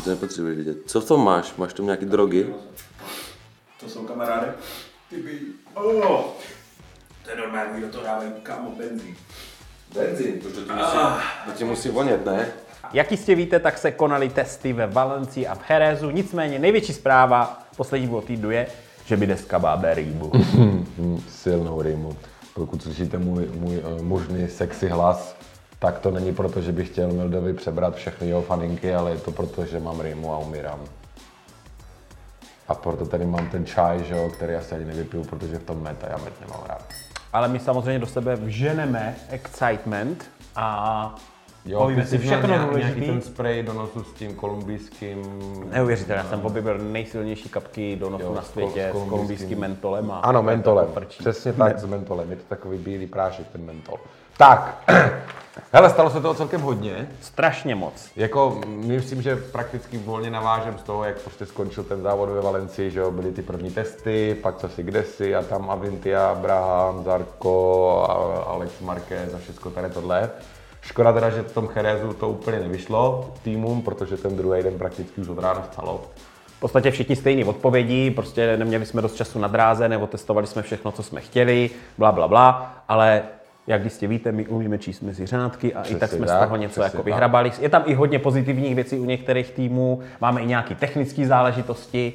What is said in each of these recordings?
to nepotřebuješ vidět. Co v tom máš? Máš tam nějaké drogy? To jsou kamarády. Ty by... Oh, to je normální, kdo to dávají, kámo, benzín. Benzín, protože to musí, to ti musí vonět, ne? Jak jistě víte, tak se konaly testy ve Valencii a v Herezu, nicméně největší zpráva posledního týdnu je, že by deska bábe rýmu. Silnou rýmu. Pokud slyšíte můj, můj uh, možný sexy hlas, tak to není proto, že bych chtěl Mildovi přebrat všechny jeho faninky, ale je to proto, že mám rýmu a umírám. A proto tady mám ten čaj, že jo, který asi ani nevypiju, protože v tom met a já met nemám rád. Ale my samozřejmě do sebe vženeme excitement a Jo, povíme ty si všechno nějak- Nějaký ten spray do nosu s tím kolumbijským... Neuvěřitelné, já jsem objevil nejsilnější kapky do nosu Jo, na s světě kol- s s kolumbijským mentolem. A Ano, mentolem. Přesně tak, s mentolem. Je to takový bílý prášek, ten mentol. Tak, hele, stalo se toho celkem hodně. Strašně moc. Jako, myslím, že prakticky volně navážem z toho, jak prostě skončil ten závod ve Valencii, že jo, byly ty první testy, pak co si kdesi a tam Avintia, Braham, Zarko, a Alex Marquez a všechno tady tohle. Škoda teda, že v tom Cherezu to úplně nevyšlo týmům, protože ten druhý den prakticky už od rána stalo. V podstatě všichni stejné odpovědi, prostě neměli jsme dost času na dráze, nebo testovali jsme všechno, co jsme chtěli, bla, bla, bla, ale jak jistě víte, my umíme číst mezi řádky a i tak Přesně jsme z tak, toho něco přesně jako vyhrabali. Je tam i hodně pozitivních věcí u některých týmů, máme i nějaké technické záležitosti,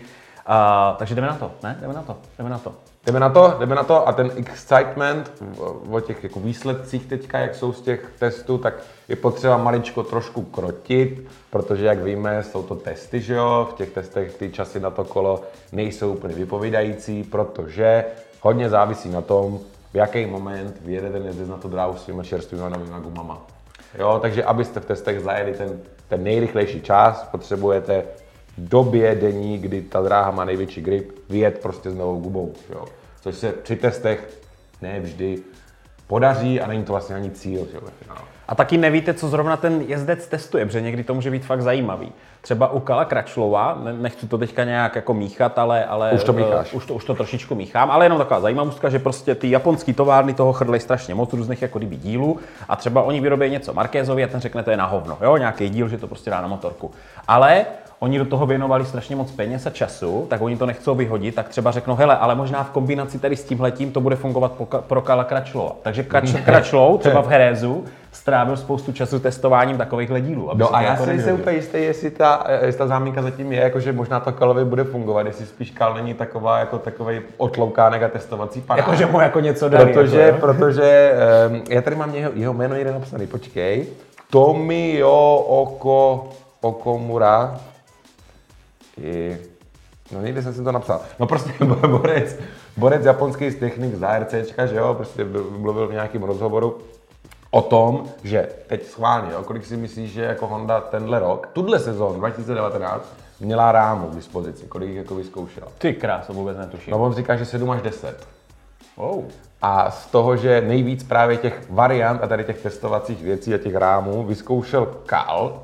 uh, takže jdeme na to, ne? Jdeme na to, jdeme na to. Jdeme na to, jdeme na to a ten excitement o- o těch jako výsledcích teďka, jak jsou z těch testů, tak je potřeba maličko trošku krotit, protože jak víme, jsou to testy, že jo, v těch testech ty časy na to kolo nejsou úplně vypovídající, protože hodně závisí na tom, v jaký moment vyjede ten jezdec na tu dráhu s těma čerstvými novými gumama. Jo, takže abyste v testech zajeli ten, ten nejrychlejší čas, potřebujete v době denní, kdy ta dráha má největší grip, vyjet prostě s novou gumou. Jo. Což se při testech ne vždy podaří a není to vlastně ani cíl. Že ve. A taky nevíte, co zrovna ten jezdec testuje, protože někdy to může být fakt zajímavý. Třeba u Kala Kračlova, ne- nechci to teďka nějak jako míchat, ale, ale Už to eh, mícháš. už, to, už to trošičku míchám, ale jenom taková zajímavostka, že prostě ty japonský továrny toho chrlej strašně moc různých jako kdyby dílů a třeba oni vyrobí něco Markézovi a ten řekne, to je na hovno, jo, nějaký díl, že to prostě dá na motorku. Ale oni do toho věnovali strašně moc peněz a času, tak oni to nechcou vyhodit, tak třeba řeknou, hele, ale možná v kombinaci tady s tímhletím to bude fungovat pro Kala Kračlova. Takže Krač, Kračlov třeba v Herézu strávil spoustu času testováním takovýchhle dílů. No a já jako si nejsem úplně jistý, jestli ta, jestli ta záminka zatím je, jako že možná to Kalovi bude fungovat, jestli spíš Kal není taková jako takový otloukánek a testovací panák. Jako, že mu jako něco dali. Protože, jako, protože um, já tady mám jeho, jeho jméno někde napsaný, počkej. Tomio Oko, Okomura. I, no někde jsem si to napsal. No prostě borec, borec japonský z technik z ARCčka, že jo, prostě mluvil v nějakém rozhovoru o tom, že teď schválně, jo, kolik si myslíš, že jako Honda tenhle rok, tuhle sezónu 2019, měla rámu k dispozici, kolik jich jako vyzkoušela. Ty krás, to vůbec netuším. No on říká, že 7 až 10. Oh. A z toho, že nejvíc právě těch variant a tady těch testovacích věcí a těch rámů vyzkoušel Kal,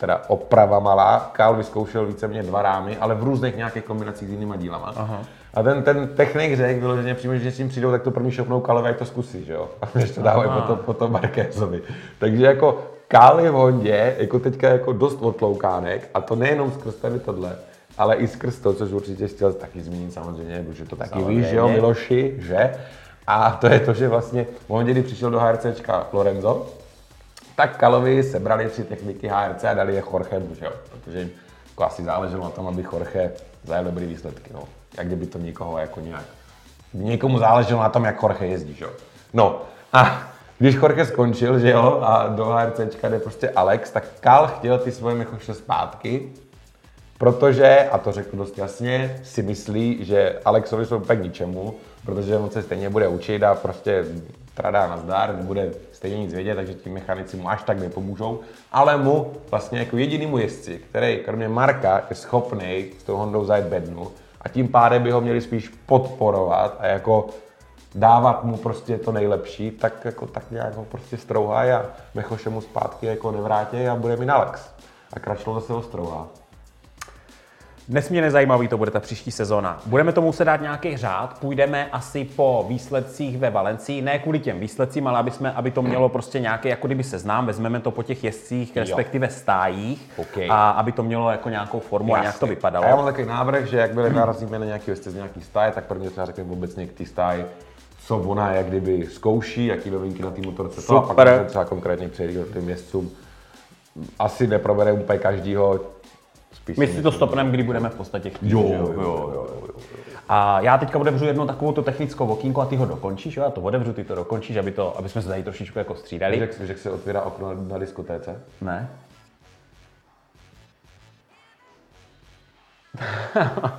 teda oprava malá, Kal vyzkoušel víceméně dva rámy, ale v různých nějakých kombinacích s jinýma dílama. Aha. A ten, ten technik řekl vyloženě přímo, že s tím přijdou, tak to první šopnou Kalovi, jak to zkusí, že jo? A že to dávají potom, potom Markézovi. Takže jako Kal je v Hondě, jako teďka jako dost otloukánek, a to nejenom skrz tady tohle, ale i skrz to, což určitě chtěl taky zmínit samozřejmě, protože to taky víš, že jo, Samozřejmě. Miloši, že? A to je to, že vlastně v momentě, kdy přišel do HRCčka Lorenzo, tak Kalovi sebrali tři techniky HRC a dali je Jorgemu, že jo? Protože jim jako asi záleželo na tom, aby Jorge zajel dobrý výsledky, no. Jak kdyby to někoho jako nějak... Někomu záleželo na tom, jak Jorge jezdí, že jo? No a když Jorge skončil, že jo, a do HRCčka jde prostě Alex, tak Kal chtěl ty svoje mechoše zpátky, Protože, a to řeknu dost jasně, si myslí, že Alexovi jsou úplně k ničemu, protože on se stejně bude učit a prostě tradá na zdar, nebude stejně nic vědět, takže ti mechanici mu až tak nepomůžou, ale mu vlastně jako jedinýmu jezdci, který kromě Marka je schopný s tou Hondou zajet bednu a tím pádem by ho měli spíš podporovat a jako dávat mu prostě to nejlepší, tak jako tak nějak ho prostě strouhá a Mechoše mu zpátky jako nevrátí a bude mi Alex. A Kračlo zase ho strouhá. Nesmírně zajímavý to bude ta příští sezona. Budeme tomu muset dát nějaký řád, půjdeme asi po výsledcích ve Valencii, ne kvůli těm výsledcím, ale aby, jsme, aby to mělo prostě nějaký, jako kdyby seznám, vezmeme to po těch jezdcích, respektive stájích, OK. a aby to mělo jako nějakou formu a nějak to vypadalo. A já mám takový návrh, že jakmile narazíme na nějaký věci z nějaký stáje, tak prvně třeba řekneme obecně k té stáji, co ona jak kdyby zkouší, jaký novinky na té motorce to, a pak můžeme třeba konkrétně přejít k těm jezdcům. Asi neprovede úplně každýho, My si to stopneme, kdy budeme v podstatě chtít. Jo, že jo, jo, jo, jo. A já teďka otevřu jednu takovou tu technickou okýnku a ty ho dokončíš, jo? Já to otevřu, ty to dokončíš, aby, to, aby jsme se tady trošičku jako střídali. Víš, jak, víš, jak se otvírá okno na, na diskotéce? Ne?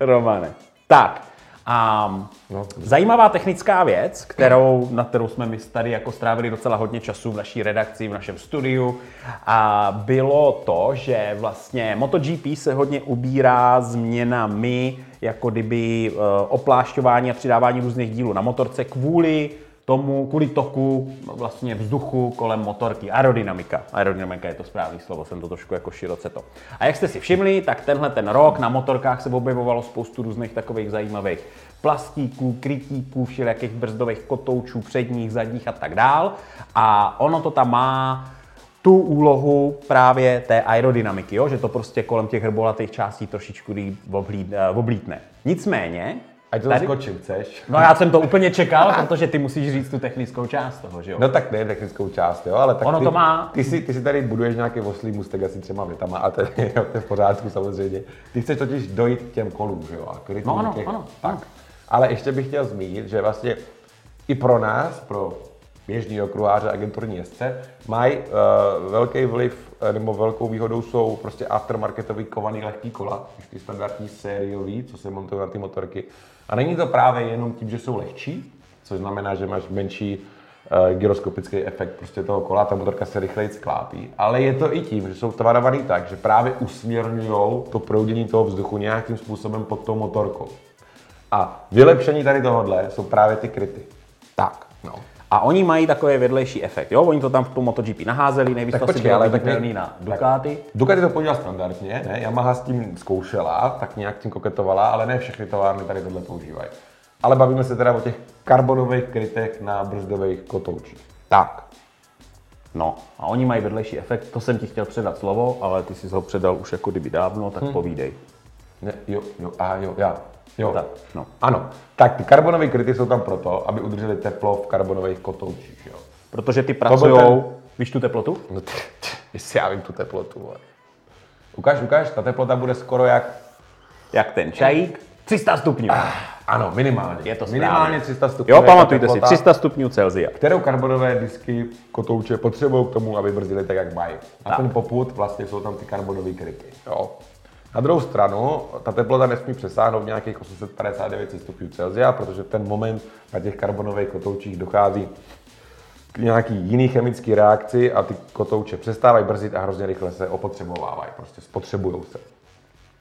Romane. Tak, a No. zajímavá technická věc, kterou, na kterou jsme my tady jako strávili docela hodně času v naší redakci, v našem studiu, a bylo to, že vlastně MotoGP se hodně ubírá změnami, jako kdyby eh, oplášťování a přidávání různých dílů na motorce kvůli tomu, kvůli toku vlastně vzduchu kolem motorky. Aerodynamika. Aerodynamika je to správné slovo, jsem to trošku jako široce to. A jak jste si všimli, tak tenhle ten rok na motorkách se objevovalo spoustu různých takových zajímavých plastíků, krytíků, všelijakých brzdových kotoučů, předních, zadních a tak dál. A ono to tam má tu úlohu právě té aerodynamiky, jo? že to prostě kolem těch hrbolatých částí trošičku eh, oblítne. Nicméně, Ať to Tady- skočím, chceš? No já jsem to úplně čekal, protože ty musíš říct tu technickou část toho, že jo? No tak ne technickou část, jo, ale tak Ono ty, to má- Ty si, ty si tady buduješ nějaký oslý můstek asi třema větama a to je, to je v pořádku samozřejmě. Ty chceš totiž dojít k těm kolům, že jo? A k No ano, těch, ano, Tak. Ale ještě bych chtěl zmínit, že vlastně i pro nás, pro běžný okruháře, agenturní jezdce, mají uh, velký vliv, eh, nebo velkou výhodou jsou prostě aftermarketový kovaný lehký kola, ty standardní sériový, co se montují na ty motorky. A není to právě jenom tím, že jsou lehčí, což znamená, že máš menší uh, gyroskopický efekt prostě toho kola, ta motorka se rychleji sklápí, ale je to i tím, že jsou tvarovaný tak, že právě usměrňují to proudění toho vzduchu nějakým způsobem pod tou motorkou. A vylepšení tady tohohle jsou právě ty kryty. Tak, no. A oni mají takový vedlejší efekt, jo? Oni to tam v tom MotoGP naházeli, nejvíc Tak to počkej, ale tak na Ducati. Ducati to podíval standardně, ne? Yamaha s tím zkoušela, tak nějak tím koketovala, ale ne všechny továrny tady tohle používají. Ale bavíme se teda o těch karbonových krytech na brzdových kotoučích. Tak. No, a oni mají vedlejší efekt, to jsem ti chtěl předat slovo, ale ty jsi ho předal už jako kdyby dávno, tak povídej. Ne, jo, jo, a jo, já. Jo. Tak, no. Ano. Tak ty karbonové kryty jsou tam proto, aby udrželi teplo v karbonových kotoučích, jo. Protože ty pracují, ten- víš tu teplotu? No ty, ty, jestli já vím tu teplotu, vole. Ukáž, ukáž, ta teplota bude skoro jak Jak ten čajík, 300 stupňů. Ano, minimálně. Je to Minimálně správně. 300 stupňů. Jo, pamatujte si, teplota, 300 stupňů Celsia. Kterou karbonové disky kotouče potřebují k tomu, aby brzdili tak, jak mají. A Tak. ten poput vlastně jsou tam ty karbonové kryty. Jo. Na druhou stranu, ta teplota nesmí přesáhnout nějakých 859 stupňů Celsia, protože ten moment na těch karbonových kotoučích dochází k nějaký jiný chemický reakci a ty kotouče přestávají brzdit a hrozně rychle se opotřebovávají, prostě spotřebují se.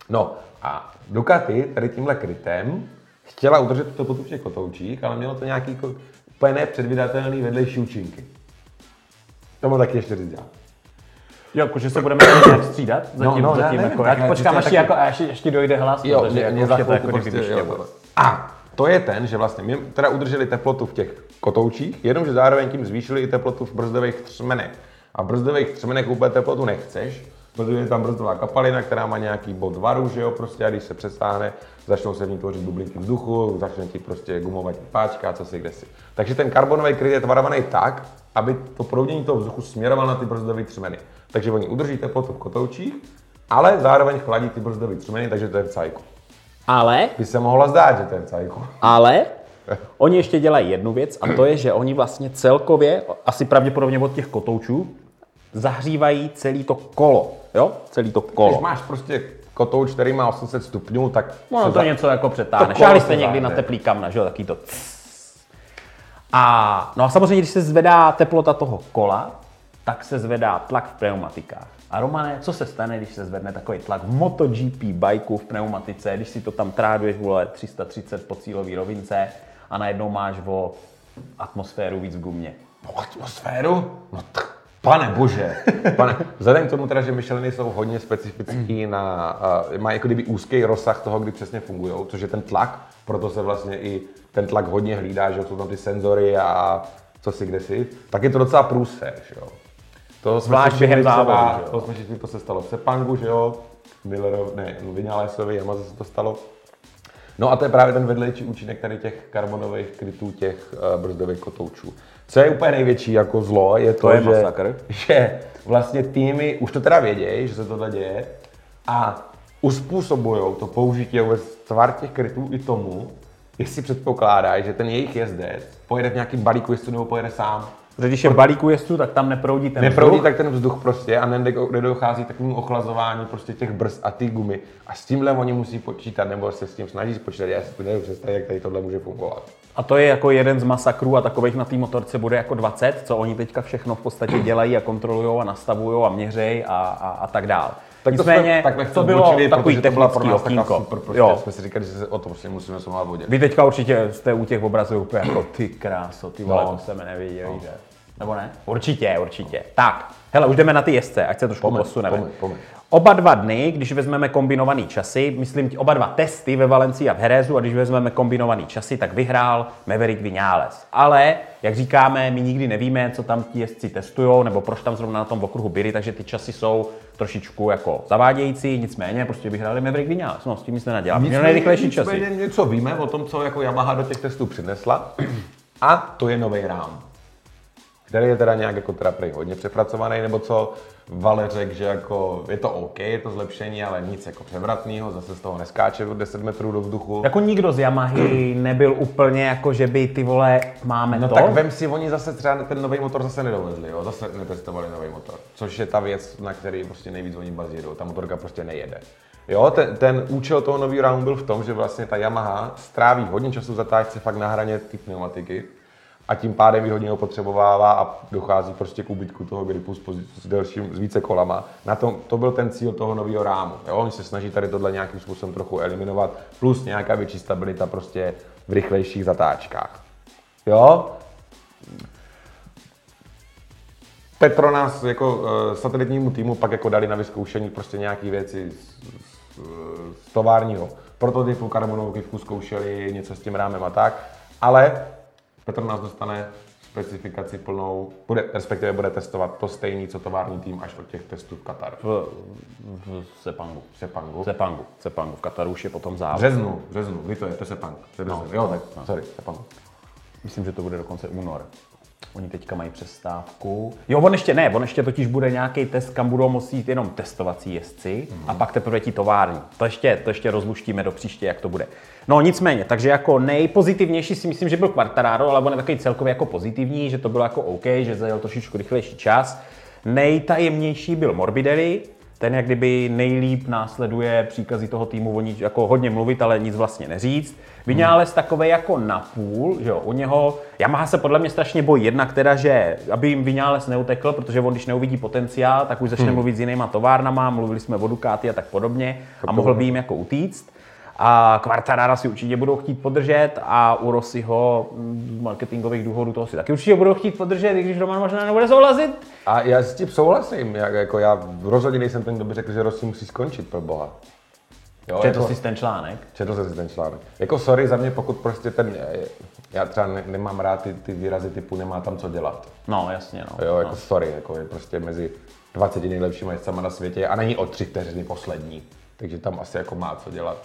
No a Ducati tady tímhle krytem chtěla udržet tu teplotu v těch kotoučích, ale mělo to nějaký úplně nepředvídatelný vedlejší účinky. To mu taky ještě říct. Jo, jako, že se budeme nějak střídat? Zatím, no, já zatím nevím, jako, tak já počkám, až, taky- jako, až ještě dojde hlas, protože jako, už je to jako prostě, jo. A to je ten, že vlastně my teda udrželi teplotu v těch kotoučích, jenomže zároveň tím zvýšili i teplotu v brzdových třmenech. A v brzdových třmenech úplně teplotu nechceš, protože je tam brzdová kapalina, která má nějaký bod varu, že jo, prostě a když se přestáhne, začnou se v ní tvořit bublinky vzduchu, začne ti prostě gumovat páčka a co si kde si. Takže ten karbonový kryt je tvarovaný tak, aby to proudění toho vzduchu směroval na ty brzdové třmeny. Takže oni udrží teplotu v kotoučích, ale zároveň chladí ty brzdové třmeny, takže to je v cajku. Ale, By se mohlo zdát, že to je v cajku. ale, oni ještě dělají jednu věc a to je, že oni vlastně celkově, asi pravděpodobně od těch kotoučů, zahřívají celý to kolo, jo? Celý to Když kolo. máš prostě kotouč, který má 800 stupňů, tak No to za- něco jako přetáhne. Šáli jste někdy na teplý kamna, že jo, taky to. A no a samozřejmě, když se zvedá teplota toho kola, tak se zvedá tlak v pneumatikách. A Romane, co se stane, když se zvedne takový tlak v MotoGP bajku v pneumatice, když si to tam tráduješ, vole, 330 po cílové rovince a najednou máš o atmosféru víc v gumě. No, atmosféru? No tak Pane bože, pane, vzhledem k tomu teda, že Micheliny jsou hodně specifický na, uh, má jako kdyby úzký rozsah toho, kdy přesně fungují, což je ten tlak, proto se vlastně i ten tlak hodně hlídá, že jsou tam ty senzory a co si kde si, tak je to docela průser, jo. To Zvlášť během závodu. To jsme si, to se stalo v Sepangu, že jo, Millerov, ne, Vinalesovi, Yamaze se to stalo. No a to je právě ten vedlejší účinek tady těch karbonových krytů, těch uh, brzdových kotoučů. Co je úplně největší jako zlo, je to, To je že, masakr. že vlastně týmy už to teda vědějí, že se tohle děje a uspůsobují to použití vůbec tvar těch krytů i tomu, jestli předpokládají, že ten jejich jezdec pojede v nějakým balíku jezdců nebo pojede sám. Protože když je v balíku jezdců, tak tam neproudí ten Neproudí vzduch. tak ten vzduch prostě a nedochází k takovému ochlazování prostě těch brzd a ty gumy. A s tímhle oni musí počítat, nebo se s tím snaží počítat. Já si nedovedu představit, jak tady tohle může fungovat. A to je jako jeden z masakrů a takových na té motorce bude jako 20, co oni teďka všechno v podstatě dělají a kontrolují a nastavují a měřejí a, a, a tak dál. Tak to Nicméně, jsme, takhle to bylo odbočili, takový to byla pro nás okýnko. super, prostě Jo. jsme si říkali, že se o to prostě musíme s podělit. Vy teďka určitě jste u těch obrazů úplně jako ty kráso, ty vole, No. to jsme neviděli, že? Nebo ne? Určitě, určitě. Tak, hele, už jdeme na ty jezdce, ať se trošku posuneme. Oba dva dny, když vezmeme kombinovaný časy, myslím ti oba dva testy ve Valencii a v Herezu, a když vezmeme kombinovaný časy, tak vyhrál Maverick Vinales. Ale, jak říkáme, my nikdy nevíme, co tam ti jezdci testují, nebo proč tam zrovna na tom okruhu byli, takže ty časy jsou trošičku jako zavádějící, nicméně prostě vyhráli Maverick Vinales. No, s tím nic nenaděláme. Měl nejrychlejší časy. něco víme o tom, co jako Yamaha do těch testů přinesla. A to je nový rám. Který je teda nějak jako teda prej hodně přepracovaný, nebo co Vale řekl, že jako je to OK, je to zlepšení, ale nic jako převratného, zase z toho neskáče o 10 metrů do vzduchu. Jako nikdo z Yamahy nebyl úplně jako, že by ty vole, máme No to. tak vem si, oni zase třeba ten nový motor zase nedovezli, jo? zase netestovali nový motor, což je ta věc, na který prostě nejvíc oni bazírují, ta motorka prostě nejede. Jo, ten, ten účel toho nového round byl v tom, že vlastně ta Yamaha stráví hodně času v zatáčce fakt na hraně ty pneumatiky a tím pádem ji hodně opotřebovává a dochází prostě k úbytku toho gripu s, pozi- s, delším, s více kolama. Na tom, to byl ten cíl toho nového rámu. Jo? Oni se snaží tady tohle nějakým způsobem trochu eliminovat, plus nějaká větší stabilita prostě v rychlejších zatáčkách. Jo? Petronas jako uh, satelitnímu týmu pak jako dali na vyzkoušení prostě nějaké věci z, z, z továrního prototypu karbonovou kivku zkoušeli něco s tím rámem a tak, ale Petronas dostane specifikaci plnou, bude, respektive bude testovat to stejný, co tovární tým až od těch testů v Kataru. v, v Sepangu. V Sepangu. Sepangu. Sepangu. V Kataru už je potom závod. březnu, březnu, kdy to je, to je Sepang. To je březen. jo, tak, sorry, Sepangu. Myslím, že to bude dokonce únor. Oni teďka mají přestávku. Jo, on ještě ne, on ještě totiž bude nějaký test, kam budou moci jít jenom testovací jezdci Mhm. a pak teprve ti tovární. To ještě, to ještě rozluštíme do příště, jak to bude. No nicméně, takže jako nejpozitivnější si myslím, že byl Quartararo, ale on je takový celkově jako pozitivní, že to bylo jako OK, že zajel trošičku rychlejší čas. Nejtajemnější byl Morbidelli, ten jak kdyby nejlíp následuje příkazy toho týmu, o ní jako hodně mluvit, ale nic vlastně neříct. Vinales takový jako napůl, že jo, u něho, Yamaha se podle mě strašně bojí, jednak teda, že aby jim Vinales neutekl, protože on když neuvidí potenciál, tak už začne mluvit s jinýma továrnama, mluvili jsme o Ducati a tak podobně a mohl by jim jako utíct. A Quartarara si určitě budou chtít podržet a u Rossiho mm, z marketingových důvodů toho si taky určitě budou chtít podržet, i když Roman možná nebude souhlasit. A já s tím souhlasím, jak, jako já rozhodně nejsem ten, kdo by řekl, že Rossi musí skončit pro boha. Jo, Četl jako- jsi ten článek? Četl jsem si ten článek. Jako sorry za mě, pokud prostě ten, já třeba ne, nemám rád ty, ty výrazy typu nemá tam co dělat. No, jasně, no. Jo, jako no. sorry, jako je prostě mezi 20 nejlepšími jezdcama na světě a není o tři vteřiny poslední. Takže tam asi jako má co dělat.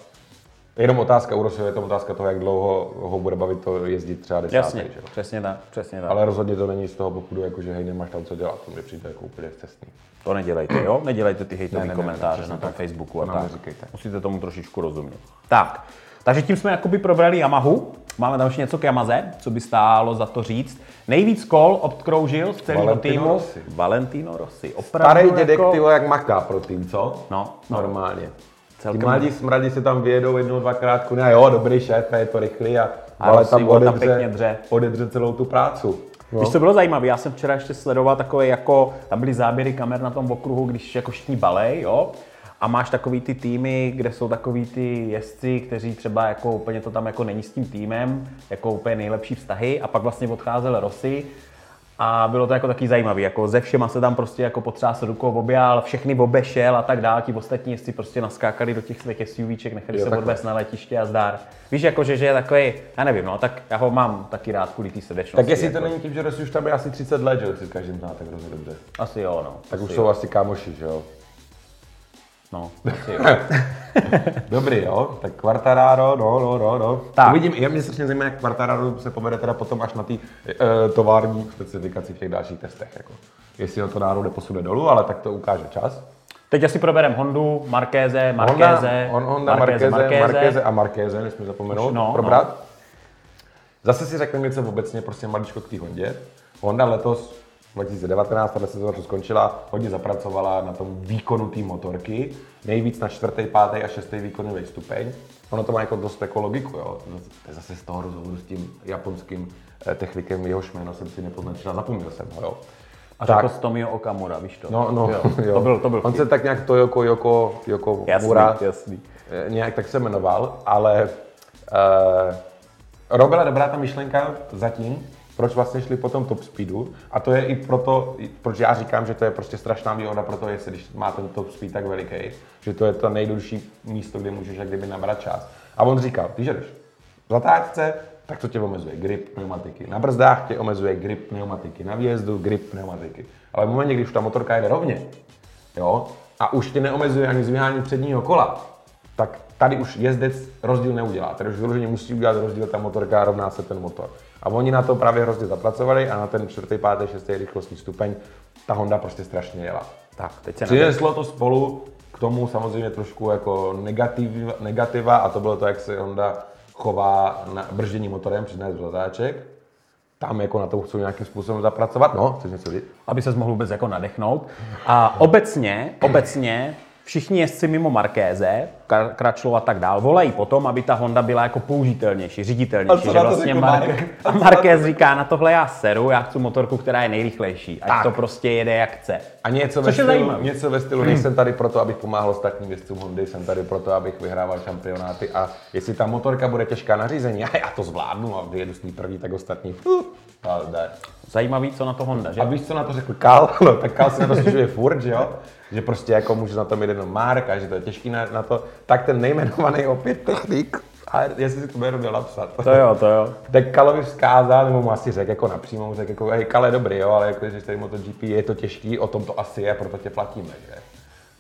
Jenom otázka u Rossiho je to otázka toho, jak dlouho ho bude bavit to jezdit třeba desátý. Jasně, že přesně tak, přesně tak. Ale rozhodně to není z toho popudu, jako že hej, nemáš tam co dělat, to mi přijde jako úplně cestný. To nedělejte, jo? Nedělejte ty Ne, hejtové ne, ne, komentáře přesně na tom tak. Facebooku a tak. neříkejte. Musíte tomu trošičku rozumět. Tak, takže tím jsme jakoby probrali Yamahu. Máme tam ještě něco k Yamaze, co by stálo za to říct. Nejvíc kol obkroužil z celého Valentino týmu. Rossi. Valentino Rossi. Opravdu Starý dědek, jako... jak maká pro tým, co? No, no. Normálně. Celkem- mladí smradí se tam vyjedou jednou, dvakrát, kuně, jo, dobrý šéf, je to rychlý a, A ale tam ho tam pěkně dře. odebře celou tu prácu. No. Víš, co bylo zajímavé? Já jsem včera ještě sledoval takové jako, tam byly záběry kamer na tom okruhu, když jako všichni balej, jo? A máš takový ty týmy, kde jsou takový ty jezdci, kteří třeba jako úplně to tam jako není s tím týmem, jako úplně nejlepší vztahy a pak vlastně odcházel Rossi A bylo to jako taky zajímavé, jako ze všema se tam prostě jako potřásl rukou, objal, všechny obešel a tak dále. Ti ostatní jezdci prostě naskákali do těch svých SUVček, nechali Jo, se takhle. odvést na letiště a zdár. Víš, jako že, že je takový, já nevím, no, tak já ho mám taky rád kvůli té srdečnosti. Tak jestli to jako. není tím, že Rossi už tam je asi 30 let, že si s každým zná tak hrozně dobře. Asi jo, no. Tak asi už jo. jsou asi kámoši, že jo. No, asi jo. Dobrý, jo, tak Quartararo, no, no, no, no. Tak. Uvidím, já mě strašně zajímá, jak Quartararo se povede teda potom až na té e, tovární specifikaci v těch dalších testech, jako. Jestli ho to náhodou neposune dolů, ale tak to ukáže čas. Teď asi probereme Hondu, Markéze, Markéze, Honda, on, Honda Markéze, Markéze, Markéze a Markéze, nesmím zapomenout, Už, no, probrat. Zase si řekneme něco obecně, prostě maličko k té Hondě. Honda letos 2019, tato sezóna to skončila, hodně zapracovala na tom výkonu té motorky, nejvíc na čtvrtý, pátý a šestý výkonový stupeň. Ono to má jako dost jako logiku, jo. To je zase z toho rozhovoru s tím japonským eh, technikem, jehož jméno jsem si nepoznačil, zapomněl jsem ho, jo. A Tak. řekl Tomio Okamura, víš to? No, no, jo. jo. To byl, to byl On se tak nějak Toyoko, Yoko, Yoko jasný, Mura, jasný. Eh, nějak tak se jmenoval, ale uh, Ro byla dobrá ta myšlenka zatím, proč vlastně šli po tom top speedu a to je i proto, proč já říkám, že to je prostě strašná výhoda pro to, jestli když má ten top speed tak veliký, že to je to nejdůležitější místo, kde můžeš jak kdyby nabrat čas. A on říkal, když jdeš v zatáčce, tak to tě omezuje grip pneumatiky. Na brzdách tě omezuje grip pneumatiky. Na výjezdu grip pneumatiky. Ale v momentě, když ta motorka jede rovně, jo, a už tě neomezuje ani zvyhání předního kola, tak tady už jezdec rozdíl neudělá. Tady už vyloženě musí udělat rozdíl ta motorka rovná se ten motor. A oni na to právě hrozně zapracovali a na ten čtvrtý, pátý, šestý rychlostní stupeň ta Honda prostě strašně jela. Tak, teď se Přineslo to spolu k tomu samozřejmě trošku jako negativ, negativa a to bylo to, jak se Honda chová na brždění motorem při z zatáček. Tam jako na to chcou nějakým způsobem zapracovat. No, chceš něco říct? aby se mohl vůbec jako nadechnout. A obecně, obecně všichni jezdci mimo Markéze, Kračlov a tak dál, volají potom, aby ta Honda byla jako použitelnější, A řiditelnější. co Že vlastně řekl Mark... Mark? A Markéz říká, na tohle já seru, já chci motorku, která je nejrychlejší. Ať Tak. to prostě jede jak chce. A něco ve, stylu, něco ve stylu, nejsem tady proto, abych pomáhal ostatním jezdcům Hondy, jsem tady proto, abych vyhrával šampionáty a jestli ta motorka bude těžká na řízení, a já to zvládnu a vyjedu s ní první, tak ostatní, fuh, ale jde. Zajímavý, co na to Honda, že? A víš, co na to řekl Kal? No, tak Kal si na to stěžuje furt, že jo? Že prostě jako může na tom jít jenom Mark a že to je těžký na, na to. Tak ten nejmenovaný opět technik, a jestli si to bude měl napsat. To jo, to jo. Tak Kalovi vzkázal, nebo mu asi řekl jako napřímo, mu řekl jako, hej, Kale, dobrý, jo, ale jako, že tady MotoGP je to těžký, o tom to asi je, proto tě platíme, že?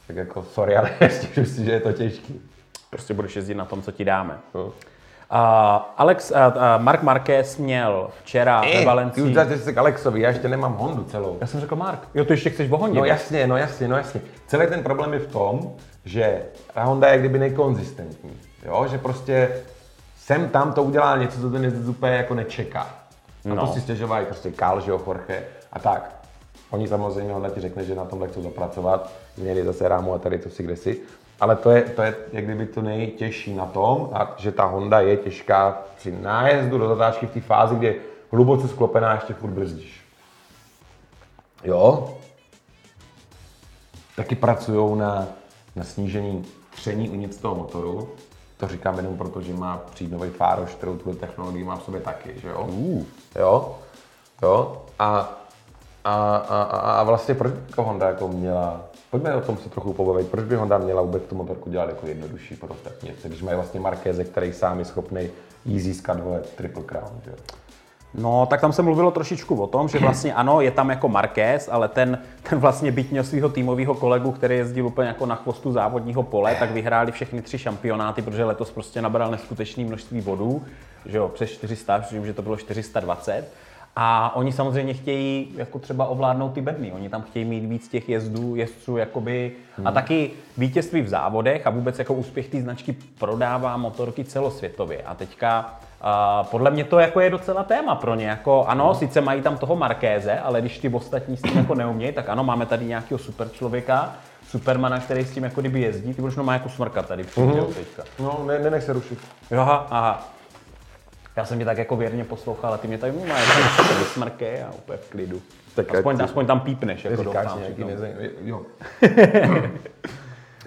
Tak jako, sorry, ale stěžuji si, že je to těžký. Prostě budeš jezdit na tom, co ti dáme. No. Uh, Alex, uh, uh, Mark Marquez měl včera ve ty Valencii... už dáte se k Alexovi, já ještě nemám Hondu celou. Já jsem řekl Mark. Jo, ty ještě chceš o Hondě. No jasně, no jasně, no jasně. Celý ten problém je v tom, že ta Honda je kdyby nekonzistentní. Jo, že prostě sem tam to udělá něco, co ten jezdec úplně jako nečeká. A No. to si stěžovají prostě Kál, že jo, Jorge a tak. Oni samozřejmě Honda ti řekne, že na tomhle chcou zapracovat, měli zase rámu a tady to si kde si. Ale to je, to je jak kdyby to nejtěžší na tom, a že ta Honda je těžká při nájezdu do zatáčky v té fázi, kdy je hluboce sklopená, ještě furt brzdíš. Jo, taky pracují na, na snížení tření uvnitř toho motoru. To říkám jenom proto, že má přijít nový Fároš, kterou tuhle technologii má v sobě taky, že jo? Uh. Jo, jo. A, a, a, a, vlastně proč by jako Honda jako měla, pojďme o tom se trochu pobavit, proč by Honda měla vůbec tu motorku dělat jako jednodušší pro ostatní, když mají vlastně Markéze, který sám je schopný jí získat vole Triple Crown, že jo? No, tak tam se mluvilo trošičku o tom, že vlastně ano, je tam jako Marquez, ale ten, ten vlastně byť měl svého týmového kolegu, který jezdil úplně jako na chvostu závodního pole, tak vyhráli všechny tři šampionáty, protože letos prostě nabral neskutečné množství bodů, že jo, přes 400, vím, že to bylo 420. A oni samozřejmě chtějí jako třeba ovládnout ty bedny. Oni tam chtějí mít víc těch jezdů, jezdců jakoby, a taky vítězství v závodech a vůbec jako úspěch té značky prodává motorky celosvětově. A teďka a podle mě to jako je docela téma pro ně. Jako, ano, sice mají tam toho Markéze, ale když ty ostatní s tím jako neumějí, tak ano, máme tady nějakého super člověka, Supermana, který s tím jako kdyby jezdí. Ty no má jako smrka tady mm-hmm. teďka. No, ne, nenech se rušit. Jo, aha, aha. Já jsem tě tak jako věrně poslouchal, a ty mě tady má jako smrky a úplně v klidu. Tak aspoň, ať- aspoň tam pípneš, jako doufám. Jo.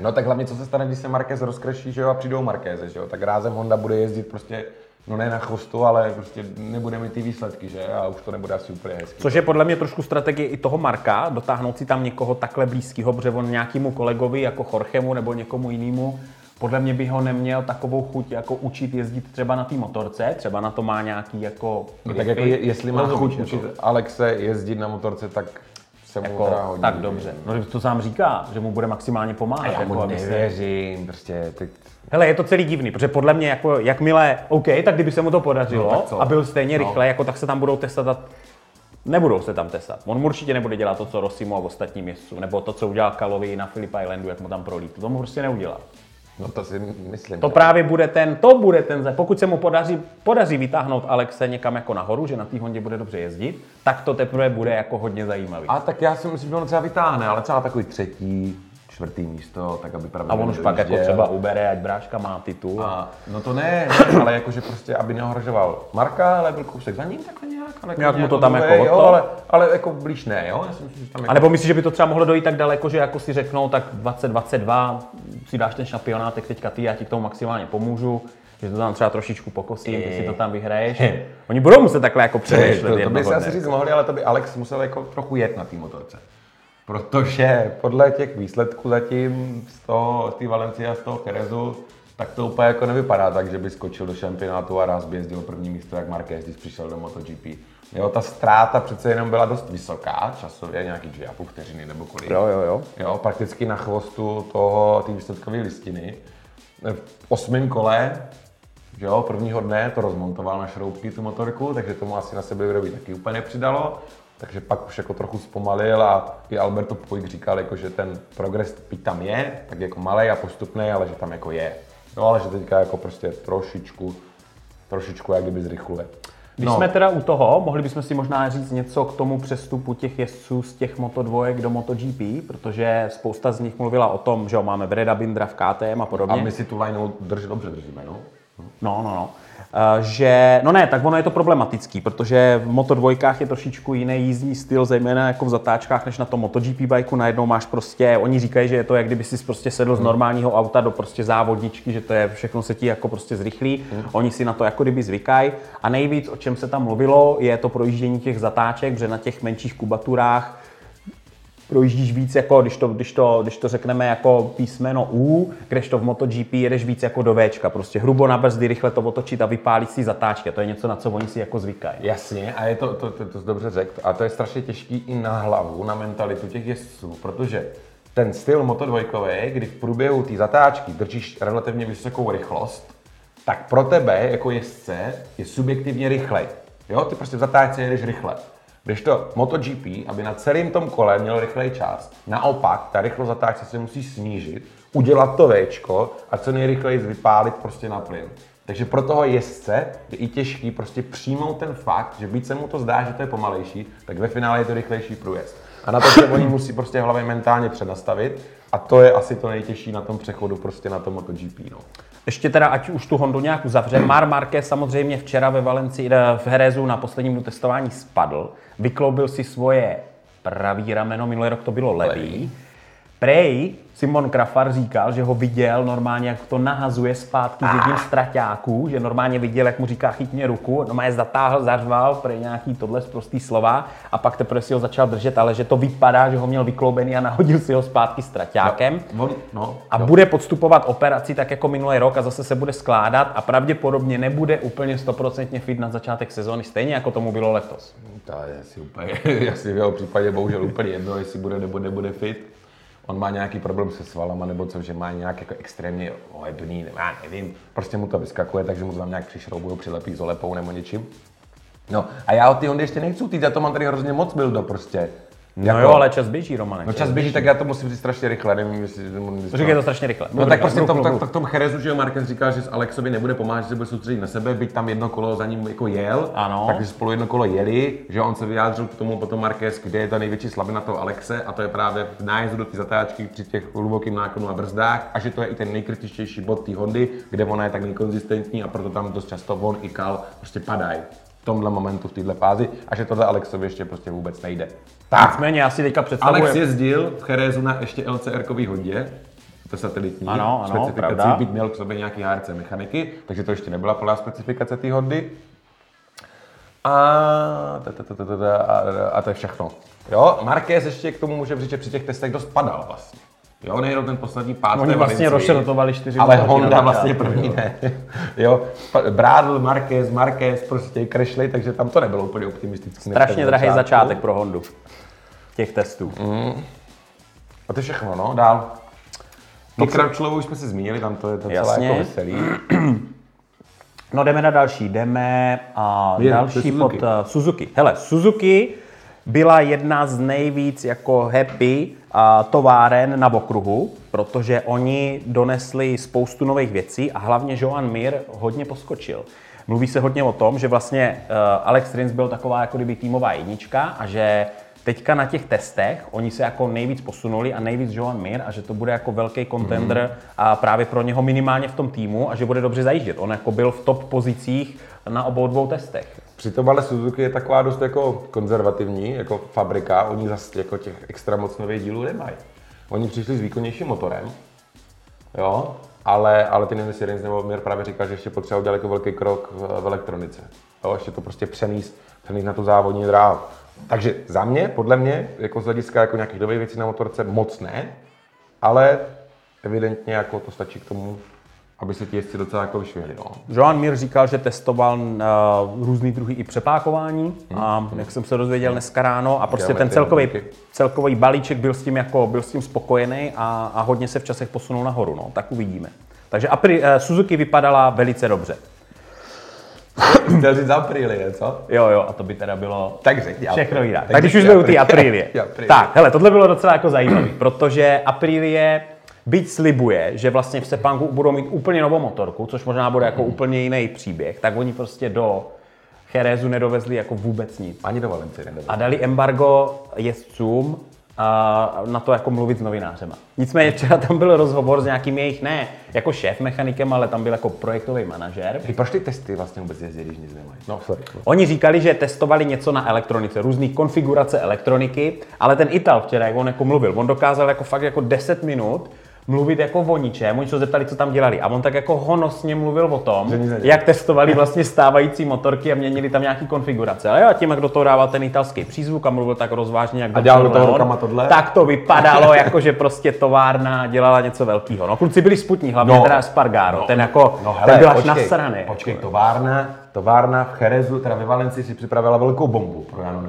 no tak hlavně co se stane, když se Marquez rozkreší, že jo, a přijdou Marqueze, že jo, tak rázem Honda bude jezdit prostě no ne na chvostu, ale prostě nebude mít ty výsledky, že? A už to nebude asi úplně hezký. Což je podle mě trošku strategie i toho Marka, dotáhnout si tam někoho takhle blízkého, protože on nějakému kolegovi jako Jorgemu nebo někomu jinému, podle mě by ho neměl takovou chuť jako učit jezdit třeba na té motorce, třeba na to má nějaký jako... No tak jako je, jestli má chuť učit Alexe jezdit na motorce, tak se mu Jako, hodí. tak dobře. No to sám říká, že mu bude maximálně pomáhat. A já jako, mu aby se- nevěřím, prostě teď... Hele, je to celý divný, protože podle mě, jako, jakmile, OK, tak kdyby se mu to podařilo No, a byl stejně No. rychle, jako, tak se tam budou testat a nebudou se tam testat. On určitě nebude dělat to, co Rossimu a ostatním jezdcům, nebo to, co udělal Kalovi na Philip Islandu, jak mu tam prolít. To mu prostě neudělá. No to si myslím. To právě bude ten, to bude ten, pokud se mu podaří, podaří vytáhnout Alexe někam jako nahoru, že na té Hondě bude dobře jezdit, tak to teprve bude jako hodně zajímavý. A tak já si myslím, že on třeba vytáhne, ale třeba takový třetí, čtvrtý místo, tak aby A pravděpodobně on už pak jako třeba ubere, ať bráška má titul. A, no to ne, ale jakože prostě, aby neohrožoval Marka, ale byl kousek za ním, takhle nějak. Ale Nějak mu nějak to tam jako jo, ale, ale jako blíž ne, jo? Já si myslím, že tam jako... A nebo myslíš, že by to třeba mohlo dojít tak daleko, že jako si řeknou, tak 2022 si dáš ten šampionátek teďka ty, já ti k tomu maximálně pomůžu, že to tam třeba trošičku pokosím, ty si to tam vyhraješ. Oni budou muset takhle jako to, přemýšlet to by jednoho si asi říct mohli, ale to by Alex musel jako trochu jet na té motorce. Protože podle těch výsledků zatím z toho, z té Valencie a z toho Cherezu, tak to úplně jako nevypadá tak, že by skočil do šampionátu a ráz by jezdil první místo, jak Marquez, když přišel do MotoGP. Jo, ta ztráta přece jenom byla dost vysoká, časově nějaký dvě a půl vteřiny nebo kolik. Jo, jo, jo. Jo, prakticky na chvostu toho, té výsledkové listiny. V osmém kole, že jo, prvního dne to rozmontoval na šroubky tu motorku, takže tomu asi na sebe vyrobí taky úplně nepřidalo. Takže pak už jako trochu zpomalil a i Alberto Puig říkal, jako, že ten progres tam je, tak jako malý a postupný, ale že tam jako je. No ale že teďka jako prostě trošičku, trošičku jak kdyby zrychluje. Když no. jsme teda u toho, mohli bychom si možná říct něco k tomu přestupu těch jezdců z těch Moto 2 do MotoGP, protože spousta z nich mluvila o tom, že jo, máme Breda Bindra v KTM a a podobně. my si tu lineu drž, dobře držíme, no. No, no, no. Eh, Že, no ne, tak ono je to problematický, protože v Moto dvojkách je trošičku jiný jízdní styl, zejména jako v zatáčkách, než na tom MotoGP bajku. Najednou máš prostě, oni říkají, že je to, jak kdyby si prostě sedl z normálního auta do prostě závodničky, že to je, všechno se ti jako prostě zrychlí. Oni si na to jako kdyby zvykají. A nejvíc, o čem se tam mluvilo, je to projíždění těch zatáček, protože na těch menších kubaturách projíždíš víc jako, když to, když to, když to řekneme jako písmeno U, kdežto v MotoGP jedeš víc jako do Včka, prostě hrubo na brzdy, rychle to otočit a vypálit si zatáčky. To je něco, na co oni si jako zvykají. Jasně, a je to, to, to, to dobře řekl, a to je strašně těžký i na hlavu, na mentalitu těch jezdců, protože ten styl motodvojkový, kdy v průběhu té zatáčky držíš relativně vysokou rychlost, tak pro tebe jako jezdce je subjektivně rychlej. Jo, ty prostě v zatáčce jedeš rychle. Když to MotoGP, aby na celém tom kole měl rychlej čas, naopak ta rychlost zatáčky se musí snížit, udělat to Včko a co nejrychleji vypálit prostě na plyn. Takže pro toho jezdce je i těžký prostě přijmout ten fakt, že byť se mu to zdá, že to je pomalejší, tak ve finále je to rychlejší průjezd. A na to se oni musí prostě hlavě mentálně přenastavit a to je asi to nejtěžší na tom přechodu prostě na to MotoGP. No. Ještě teda, ať už tu Hondu nějak uzavře, Mar Marquez samozřejmě včera ve Valencii, eh, v Herezu na posledním testování spadl, vykloubil si svoje pravý rameno, minulý rok to bylo levý. Prej Simon Krafar říkal, že ho viděl normálně, jak to nahazuje zpátky s jedním z traťáků, že normálně viděl, jak mu říká chyť mě ruku, no je zatáhl, zařval, prej nějaký tohle prostý slova a pak teprve si ho začal držet, ale že to vypadá, že ho měl vykloubený a nahodil si ho zpátky s traťákem. On, no, A bude podstupovat operaci tak jako minulý rok a zase se bude skládat a pravděpodobně nebude úplně stoprocentně fit na začátek sezóny, stejně jako tomu bylo letos. To je asi úplně, asi v jeho případě bohužel úplně jedno, jestli bude nebo nebude fit. On má nějaký problém se svalama, nebo co, že má nějak jako extrémně ohebný, já nevím, prostě mu to vyskakuje, takže mu to tam nějak přišroubují, přilepí s olepou nebo něčím. No a já od ty Hondy ještě nechci týt, já to mám tady hrozně moc byl do prostě. No jo, ale čas běží, Romane. No čas běží, tak já to musím říct strašně rychle, nevím, jestli... Říkej to strašně rychle. No tak prostě v tom, tak, tak v tom Cherezu, že jo, Marquez říkal, že s Alexovi nebude pomáhat, že se bude soustředit na sebe, byť tam jedno kolo za ním jako jel, Ano. takže spolu jedno kolo jeli, že on se vyjádřil k tomu potom Marquez, kde je ta největší slabina toho Alexe a to je právě v nájezdu do té zatáčky při těch hlubokým náklonu a brzdách a že to je i ten nejkritičtější bod té Hondy, kde ona je tak nekonzistentní a proto tam dost často on i Kal prostě padají v tomhle momentu, v této fázi a že tohle Alexovi ještě prostě vůbec nejde. Tak, Nicméně já si teďka představuji, Alex jezdil v Cherezu na ještě LCR-kový Hondě, to satelitní. Ano, ano, pravda. být měl k sobě nějaký HRC mechaniky, takže to ještě nebyla plná specifikace té Hondy. A, ta, ta, ta, ta, ta, a, a to je všechno. Jo, Marquez ještě k tomu může říct, že při těch testech dost padal vlastně. Jo, nejenom ten poslední pád. Oni vlastně Valencii, rozšrotovali čtyři Ale Honda začátku, vlastně první jo. ne. jo, Brádl, Marquez, Marquez, prostě crashli, takže tam to nebylo úplně optimistické. Strašně drahý začátek pro Hondu těch testů. A to je všechno, no, dál. To Crutchlovu už jsme si zmínili, tam to je docela Jasně. jako veselý. No jdeme na další, jdeme a Je, to další Suzuki. pod uh, Suzuki. Hele, Suzuki byla jedna z nejvíc jako happy továren na okruhu, protože oni donesli spoustu nových věcí a hlavně Joan Mir hodně poskočil. Mluví se hodně o tom, že vlastně uh, Alex Rins byl taková jako kdyby týmová jednička a že teďka na těch testech oni se jako nejvíc posunuli a nejvíc Joan Mir a že to bude jako velký contender a právě pro něho minimálně v tom týmu a že bude dobře zajíždět. On jako byl v top pozicích na obou dvou testech. Přitom ale Suzuki je taková dost jako konzervativní, jako fabrika, oni zase jako těch extra moc nových dílů nemají. Oni přišli s výkonnějším motorem, jo, ale, ale ty nevím, jestli nebo Mir právě říkal, že ještě potřeba udělat jako velký krok v, v elektronice. Jo, ještě to prostě přenést, přenést na tu závodní dráhu. Takže za mě, podle mě, jako z hlediska jako nějakých nových věcí na motorce, moc ne, ale evidentně jako to stačí k tomu, aby se ti jezdci docela jako vyšvihli. No. Joan Mir říkal, že testoval uh, různý druhy i přepákování a jak jsem se dozvěděl dneska ráno a prostě ten Geometrie, celkový, celkový balíček byl s tím jako byl s tím spokojený a, a hodně se v časech posunul nahoru, no, tak uvidíme. Takže Apri, uh, Suzuki vypadala velice dobře. Chtěl říct Aprilie, co? Jo, jo, a to by teda bylo Tak řekni všechno jinak. Tak když už jsme u té. Aprilie. Tak, hele, tohle bylo docela jako zajímavé, protože Aprilie byť slibuje, že vlastně v Sepangu budou mít úplně novou motorku, což možná bude jako úplně jiný příběh, tak oni prostě do Cherezu nedovezli jako vůbec nic. Ani do Valencie nedovezli. A dali embargo jezdcům a na to jako mluvit s novinářema. Nicméně včera tam byl rozhovor s nějakým jejich, ne jako šéf mechanikem, ale tam byl jako projektový manažer. Proč ty testy vlastně vůbec jezdí, když nic nemají? No, sorry. Oni říkali, že testovali něco na elektronice, různé konfigurace elektroniky, ale ten Ital včera, jak on jako mluvil, on dokázal jako fakt jako 10 minut mluvit jako o ničem, oni se zeptali, co tam dělali. A on tak jako honosně mluvil o tom, jak testovali vlastně stávající motorky a měnili tam nějaký konfigurace. Ale jo, a tím, jak do toho dával ten italský přízvuk a mluvil tak rozvážně, jak A dělal do toho rukama tohle? Tak to vypadalo, jako že prostě továrna dělala něco velkého. No, kluci byli sputní, hlavně No. teda Spargaro, ten jako, No, ten byl až nasraný. Počkej, továrna, továrna v Cherezu, teda ve Valencii si připravila velkou bombu pro Jano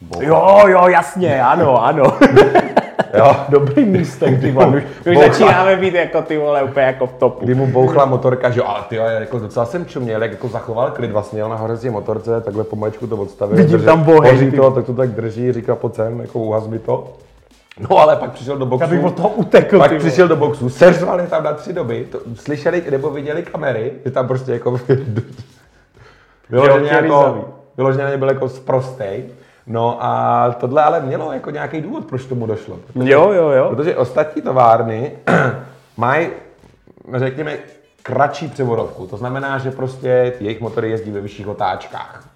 Neo. Jo, jo, jasně, ano, ano. Jo. Dobrý místek, ty vole. Už, už začínáme být jako ty vole úplně jako v topu. Kdy mu bouchla motorka, že jo, ale ty jo, jako docela jsem čuměl, jak jako zachoval klid, vlastně jel nahoře z té motorce, takhle pomalečku to odstavil. Vidím tam ty. to, tak to tak drží, říká pojď sem, jako uhaz mi to. No ale pak přišel do boxu. Já bych od toho utekl, Pak ty přišel do boxu, seřvali tam na tři doby, to, slyšeli nebo viděli kamery, že tam prostě jako vyloženě, jako, vyloženě byl jako sprostej. No a tohle ale mělo jako nějaký důvod, proč tomu došlo. Protože, Jo, jo, jo. Protože ostatní továrny mají, řekněme, kratší převodovku. To znamená, že prostě jejich motory jezdí ve vyšších otáčkách.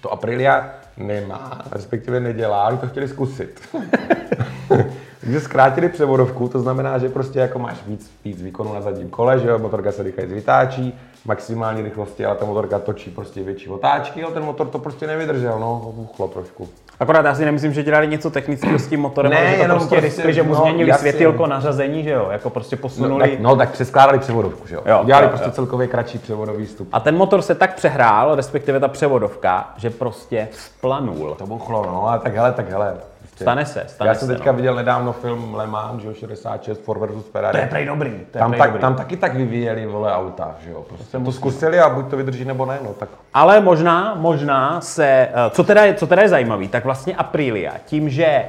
To Aprilia nemá, respektive nedělá, oni to chtěli zkusit. Takže zkrátili převodovku, to znamená, že prostě jako máš víc, víc výkonu na zadním kole, že jo, motorka se rychleji vytáčí, maximální rychlosti, ale ta motorka točí prostě větší otáčky, ale ten motor to prostě nevydržel, no, buchlo trošku. Akorát já si nemyslím, že dělali něco technického s tím motorem, Ne, ale že to jenom prostě, prostě, riskli, že mu no, změnili jasně. světilko na řazení, že jo, jako prostě No posunuli. tak, no, tak přeskládali převodovku, že jo. Jo, Udělali jo, prostě jo. celkově kratší převodový stup. A ten motor se tak přehrál, respektive ta převodovka, že prostě splanul. To buchlo, no, a tak hele, tak hele. Prostě. Stane se, stane Já jsem se, teďka no. viděl nedávno film Le Mans, že jo, 66, Ford versus Ferrari. To je prej dobrý, to je tam, prej tak, dobrý. tam taky tak vyvíjeli vole auta, že jo. Prostě to zkusili a buď to vydrží nebo ne, no tak. Ale možná, možná se, eh, co teda je, co teda je zajímavý, tak vlastně Aprilia, tím, že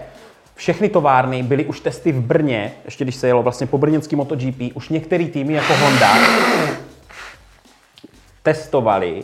všechny továrny byly už testy v Brně, ještě když se jelo vlastně po brněnský MotoGP, už některé týmy jako Honda testovali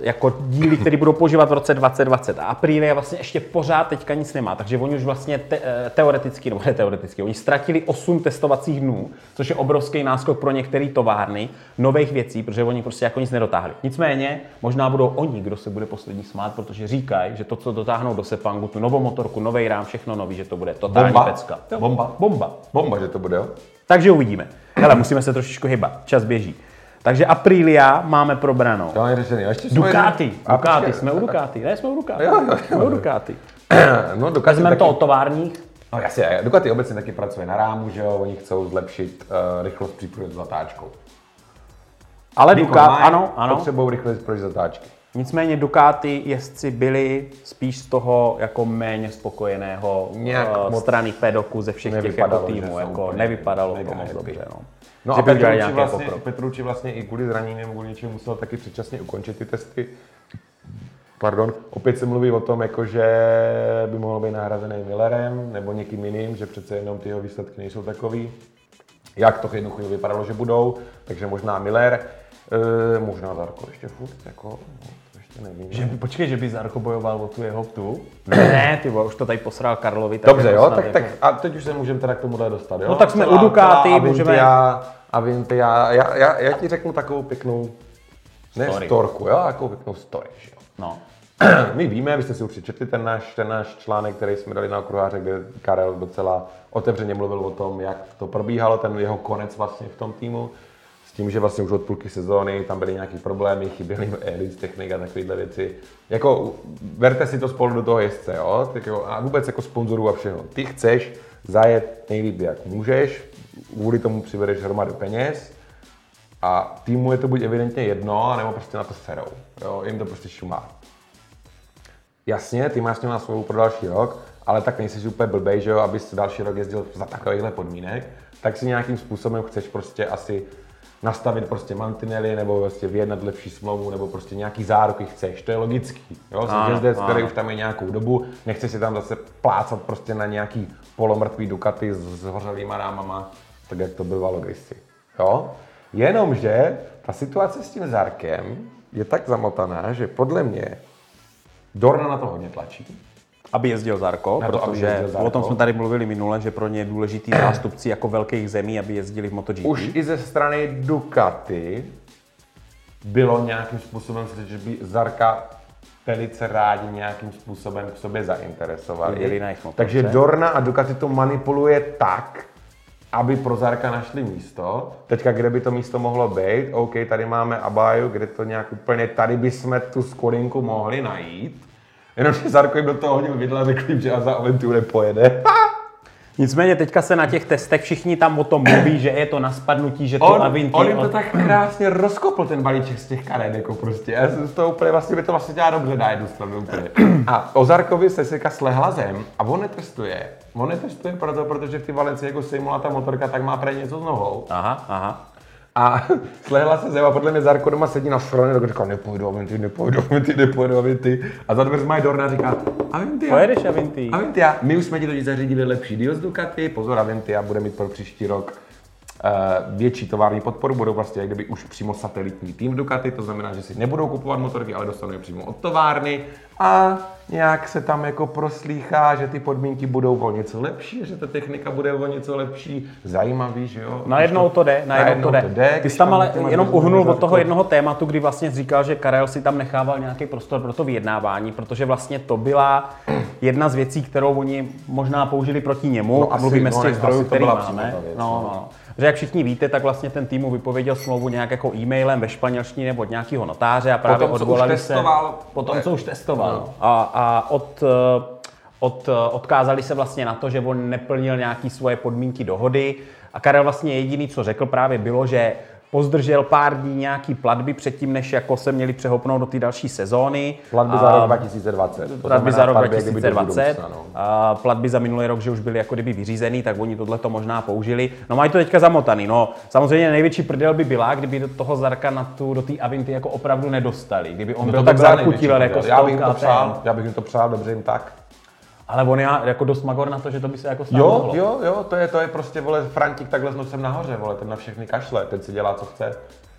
jako díly, které budou používat v roce 2020. A Aprilia vlastně ještě pořád teďka nic nemá, takže oni už vlastně te, eh, teoreticky, nebo ne teoreticky, oni ztratili 8 testovacích dnů, což je obrovský náskok pro některé továrny nových věcí, protože oni prostě jako nic nedotáhli. Nicméně, možná budou oni, kdo se bude poslední smát, protože říkají, že to, co dotáhnou do Sepangu, tu novou motorku, nový rám, všechno nový, že to bude totální Bomba. pecka. Bomba. Bomba. Bomba, že to bude, jo? Takže uvidíme. Hele, musíme se trošičku hybat, čas běží. Takže Aprilia máme probranou. To je řešený. Ještě jsme Ducati, jeden- Ducati, jsme u Ducati, ne, jsme u Ducati. Jo, jo, jo. Jsme u Ducati. No, Ducati Vezmeme taky, to od továrních. No jasně, Ducati obecně taky pracuje na rámu, že jo, oni chcou zlepšit uh, rychlost příprůjezdu s zatáčkou. Ale Ducati, ano, ano. Potřebují rychlost pro zatáčky. Nicméně Ducati jezdci byli spíš z toho jako méně spokojeného Nějak uh, strany pedoku ze všech těch jako týmů. Jako nevypadalo to moc dobře. No. No Že a by udělali Petrucci nějaký vlastně, pokrok. Petrucci vlastně i kvůli zranění nebo kvůli něčemu musel taky předčasně ukončit ty testy. Pardon, opět se mluví o tom, jako že by mohl být nahrazený Millerem nebo někým jiným, že přece jenom ty jeho výsledky nejsou takový. Jak to jednu chvíli vypadalo, že budou, takže možná Miller, e, možná Zarko ještě furt, jako, no, nevím. Že, počkej, že by Zarko bojoval o tu jeho tu? Ne, ty vole, už to tady posral Karlovi. tak Dobře, jako jo, snad tak, jako- tak a teď už se můžeme teda k tomuhle dostat, jo? No tak jsme u Ducati, celá můžeme- Avintia, Avintia, já, já, já ti řeknu takovou pěknou, ne Story. storku, jo, takovou pěknou story, že jo. No. My víme, vy jste si určitě četli ten náš, ten náš článek, který jsme dali na okruháře, kde Karel docela otevřeně mluvil o tom, jak to probíhalo, ten jeho konec vlastně v tom týmu. Tím, že vlastně už od půlky sezóny tam byly nějaké problémy, chyběly Elite technik a takovéhle věci. Jako, berte si to spolu do toho jezdce, jo? Tak jo, a vůbec jako sponzorů a všechno. Ty chceš zajet nejlíp, jak můžeš, kvůli tomu přivedeš hromadu peněz, a týmu je to buď evidentně jedno, nebo prostě na to serou. Jo, jim to prostě šumá. Jasně, ty máš s na svou pro další rok, ale tak nejsi úplně blbej, že jo, abys další rok jezdil za takovýchhle podmínek, tak si nějakým způsobem chceš prostě asi nastavit prostě mantinely, nebo prostě vyjednat lepší smlouvu, nebo prostě nějaký záruky chceš. To je logický. Jo? Ano, jezdec, který už tam je nějakou dobu, nechce si tam zase plácat prostě na nějaký polomrtvý Ducati s, s hořelýma rámama, tak jak to bývalo kdysi. Jo? Jenomže ta situace s tím Zarkem je tak zamotaná, že podle mě Dorna na to hodně tlačí. Aby jezdil Zarko, Na to, protože jezdil Zarko. o tom jsme tady mluvili minule, že pro ně je důležitý zástupci jako velkých zemí, aby jezdili v MotoGP. Už i ze strany Ducati bylo nějakým způsobem, že by Zarka velice rádi nějakým způsobem k sobě zainteresovali. Takže Dorna a Ducati to manipuluje tak, aby pro Zarka našli místo. Teďka, kde by to místo mohlo být? OK, tady máme Abaju, kde to nějak úplně, tady bychom tu skodinku mohli najít. Jenomže Zarko jim do toho hodil vidle a řekl jim, že za Aventure pojede. Nicméně teďka se na těch testech všichni tam o tom mluví, že je to na spadnutí, že to On, on jim to tak krásně rozkopl ten balíček z těch karet, jako prostě. Já jsem z toho úplně, vlastně by to vlastně dělá dobře na jednu stranu úplně. A Ozarkovi se seka slehla zem a on netestuje. On netestuje proto, protože v té Valencii jako sejmula ta motorka, tak má pre něco s nohou. Aha, aha. A slehla se zem a podle mě Zarko doma sedí na straně, tak říká, nepojdu Avinty, nepojdu Avinty, nepojdu Avinty. A za dveřma je Dorna a říká, Avinty, Pojedeš Avinti? Avintia, my už jsme ti totiž zařídili lepší deal z Ducati, pozor Avintia bude mít pro příští rok eh, větší tovární podporu, budou vlastně jak kdyby už přímo satelitní tým Ducati, to znamená, že si nebudou kupovat motorky, ale dostanou je přímo od továrny a nějak se tam jako proslýchá, že ty podmínky budou o něco lepší, že ta technika bude o něco lepší, zajímavý, že jo? Najednou to jde, najednou to jde. Ty když jsi tam ale ty jenom uhnul od toho jednoho tématu, kdy vlastně říkal, že Karel si tam nechával nějaký prostor pro to vyjednávání, protože vlastně to byla jedna z věcí, kterou oni možná použili proti němu. No asi, Mluvíme z no, těch asi zdrojů, to který přímo máme. věc, no, no. no. Že jak všichni víte, tak vlastně ten tým mu vypověděl smlouvu nějak jako e-mailem ve španělštině nebo od nějakého notáře a právě tom, co už odvolali se. testoval. Po tom, co už testoval. No. A, a od, eh, od, eh, odkázali se vlastně na to, že on neplnil nějaké svoje podmínky dohody. A Karel vlastně jediný, co řekl právě bylo, že pozdržel pár dní nějaký platby předtím, než jako se měli přehopnout do té další sezóny. Platby za rok 2020. To platby za rok platby jak kdyby do 2020, budoucna, no. a platby za minulý rok, že už byly jako kdyby vyřízený, tak oni tohle to možná použili. No mají to teďka zamotaný. No samozřejmě největší prdel by byla, kdyby do toho Zarka na tu, do té Avinty jako opravdu nedostali. Kdyby on No byl to tak by největší jako. Já bych jim to přál, já bych jim to přál, dobře jim tak. Ale on je jako dost magor na to, že to by se jako stát Jo, mohlo. jo, jo, to je, to je prostě, vole, Frantík takhle s nosem nahoře, vole, ten na všechny kašle, ten si dělá, co chce.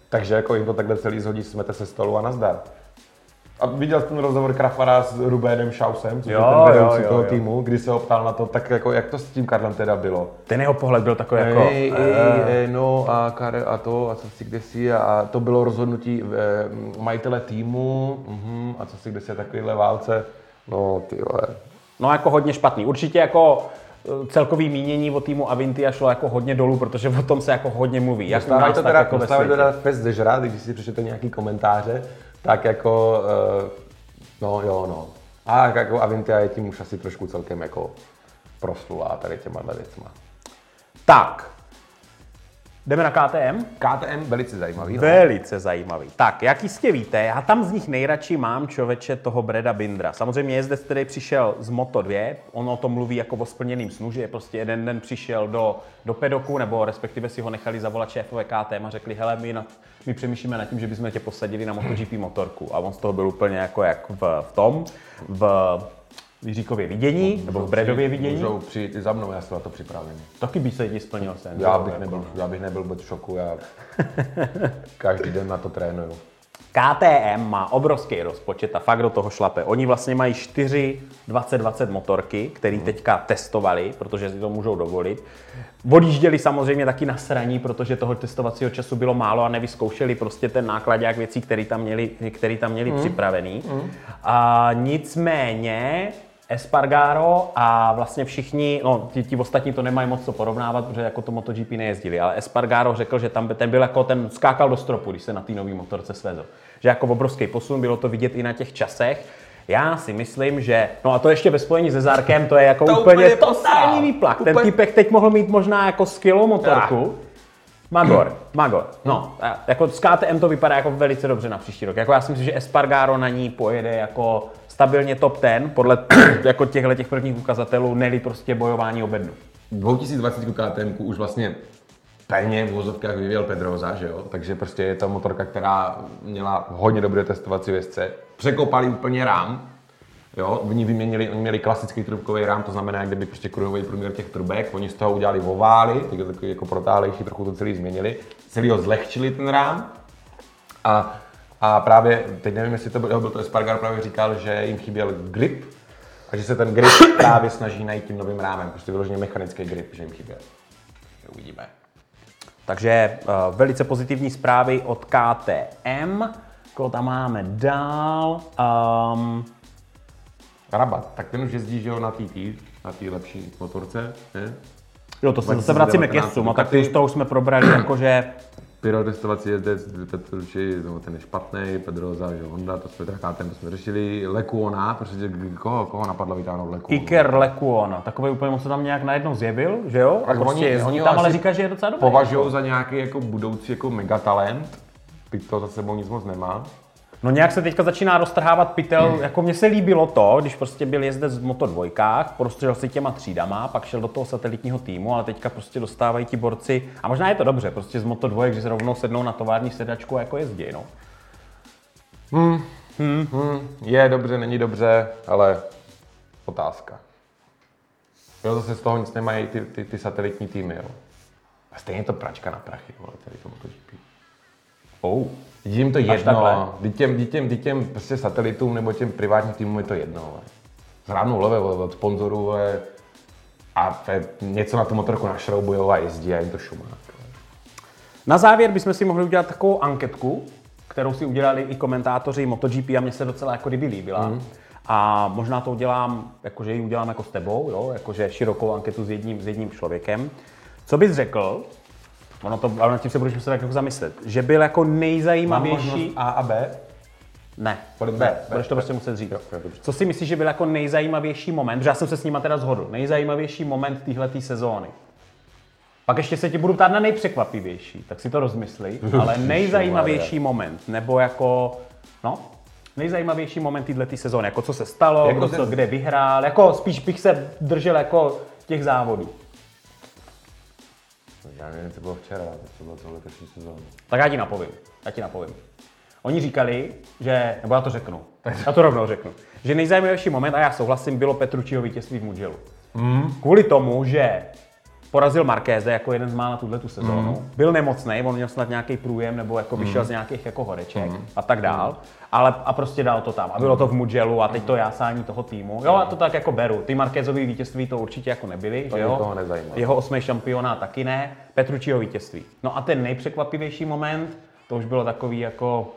Takže jako jim to takhle celý zhodí, smete se stolu a nazdar. A viděl jsi ten rozhovor Krafara s Rubénem Šausem, což Jo, je ten vedoucí jo, jo, toho jo. týmu, kdy se ho ptal na to, tak jako jak to s tím Karlem teda bylo? Ten jeho pohled byl takový jako... Ej, ej, ej, no a Karel a to, a co si kde si, a to bylo rozhodnutí eh, majitele týmu, mhm, a co si kde si, a takovýhle válce. No ty vole. No jako hodně špatný. Určitě jako eh, celkový mínění o týmu Avintia šlo jako hodně dolů, protože o tom se jako hodně mluví. Jak Dostávají nás, to teda, jako dostávají světě. teda fest zežrat, když si přečtete nějaký komentáře, tak jako, eh, no jo, no. A jako Avintia je tím už asi trošku celkem jako proslulá tady těma věcma. Tak, jdeme na KTM. KTM velice zajímavý. no. Velice zajímavý. Tak, jak jistě víte, já tam z nich nejradši mám člověče toho Breda Bindra. Samozřejmě jezdec, který přišel z Moto 2, on o tom mluví jako o splněným snu, že prostě jeden den přišel do, do pedoku, nebo respektive si ho nechali zavolat šéfové KTM a řekli, hele, my, na, my přemýšlíme nad tím, že bychom tě posadili na MotoGP motorku. A on z toho byl úplně jako jak v, v tom, v Jiříkově vidění, nebo v Bredově vidění. Můžou přijít i za mnou, já jsem na to připravený. Taky by se ti splnil sen. Já bych, jako. nebyl, já bych nebyl vůbec v šoku, já každý den na to trénuju. KTM má obrovský rozpočet a fakt do toho šlape. Oni vlastně mají 4 2020 motorky, které teďka testovali, protože si to můžou dovolit. Odjížděli samozřejmě taky na sraní, protože toho testovacího času bylo málo a nevyzkoušeli prostě ten nákladák věcí, které tam měli, který tam měli připravený. A nicméně Espargaro a vlastně všichni, no ti, ti ostatní to nemají moc co porovnávat, protože jako to MotoGP nejezdili, ale Espargaro řekl, že tam by- ten byl jako ten skákal do stropu, když se na té nové motorce svezl. Že jako obrovský posun, bylo to vidět i na těch časech. Já si myslím, že, no a to ještě ve spojení se Zárkem, to je jako To úplně úplně totální výplak. Ten Úplně- typek teď mohl mít možná jako skvělou motorku. Magor, Magor. No, jako s KTM to vypadá jako velice dobře na příští rok. Jako já si myslím, že Espargaro na ní pojede jako stabilně top 10 podle jako těchto těch prvních ukazatelů, neli prostě bojování o bednu. 2020 KTM už vlastně tajně v vozovkách vyvíjel Pedroza, že jo? Takže prostě je to motorka, která měla hodně dobré testovací vězce. Překopali úplně rám, jo? Oni vyměnili, oni měli klasický trubkový rám, to znamená, jak kdyby prostě kruhový průměr těch trubek, oni z toho udělali ovály, tak takový jako protáhlejší, trochu to celý změnili, celý ho zlehčili ten rám a, a právě, teď nevím, jestli to byl, byl to Espargar, právě říkal, že jim chyběl grip, a že se ten grip právě snaží najít tím novým rámem, prostě vyloženě mechanický grip, že jim chyběl. Uvidíme. Takže uh, velice pozitivní zprávy od KTM. Koho tam máme dál? Um, Rabat, tak ten už jezdí, že jo, na TT, na té lepší motorce, ne? jo, to se zase vracíme k 2019 jezdcům, a tak už to už jsme probrali, jakože Pyro testovací jezdec, Petruči, no, ten je špatný, Pedroza, že Honda, to jsme KTM, to jsme řešili, Lekuona, protože koho, koho napadlo vytáhnout Lekuona? Iker Lekuona, takový úplně moc se tam nějak najednou zjevil, že jo? Tak prostě oni- jezdí oni tam, ale říká, že je docela dobrý. Považují za nějaký jako budoucí jako megatalent, byť to za sebou nic moc nemá. No nějak se teďka začíná roztrhávat pytel, jako mně se líbilo to, když prostě byl jezdec v Moto dvojkách, prostřel si těma třídama, pak šel do toho satelitního týmu, ale teďka prostě dostávají ti borci, a možná je to dobře, prostě z Moto dvojek, že se rovnou sednou na tovární sedačku a jako jezdí, no. Je dobře, není dobře, ale otázka. Jo, zase z toho nic nemají ty, ty, ty satelitní týmy, jo. A stejně to pračka na prachy, vole, tady to MotoGP. Oh. Jim to jedno, Vždyť těm, vždyť těm, vždyť těm prostě satelitům nebo těm privátním týmům je to jedno. vole. Zhrávnou leve od sponzorů a něco na tu motorku našroubujou a jezdí a jim to šumá. Na závěr bychom si mohli udělat takovou anketku, kterou si udělali i komentátoři MotoGP a mně se docela jako kdyby líbila. Mm. A možná to udělám, jakože ji udělám jako s tebou, jo? jakože širokou anketu s jedním, s jedním člověkem. Co bys řekl, ono to, ale nad tím se budeš muset tak jako zamyslet, že byl jako nejzajímavější... A a B? Ne, B, B, budeš to prostě muset říct. Jo, jo, dobře. Co si myslíš, že byl jako nejzajímavější moment, protože já jsem se s nima teda zhodl, nejzajímavější moment téhleté sezóny? Pak ještě se ti budu ptát na nejpřekvapivější, tak si to rozmysli, ale nejzajímavější moment, nebo jako, no, nejzajímavější moment této sezóny, jako co se stalo, Jako kdo ten- co kde vyhrál, jako spíš bych se držel jako těch závodů. Já nevím, co bylo včera, co bylo tohle letošní sezónu. Tak já ti napovím, já ti napovím. Oni říkali, že, nebo já to řeknu, já to rovnou řeknu, že nejzajímavější moment, a já souhlasím, bylo Petručiho vítězství v Mugellu. Hmm. Kvůli tomu, že porazil Markéze jako jeden z mála tuhle tu sezónu. Mm. Byl nemocný, on měl snad nějaký průjem nebo jako vyšel mm. z nějakých jako horeček mm. a tak dál. Mm. Ale a prostě dal to tam. A bylo to v Mugellu a teď to jásání toho týmu. Jo, a to tak jako beru. Ty Markézový vítězství to určitě jako nebyly, To že jo? Jeho osmý šampionát taky ne. Petručího vítězství. No a ten nejpřekvapivější moment, to už bylo takový jako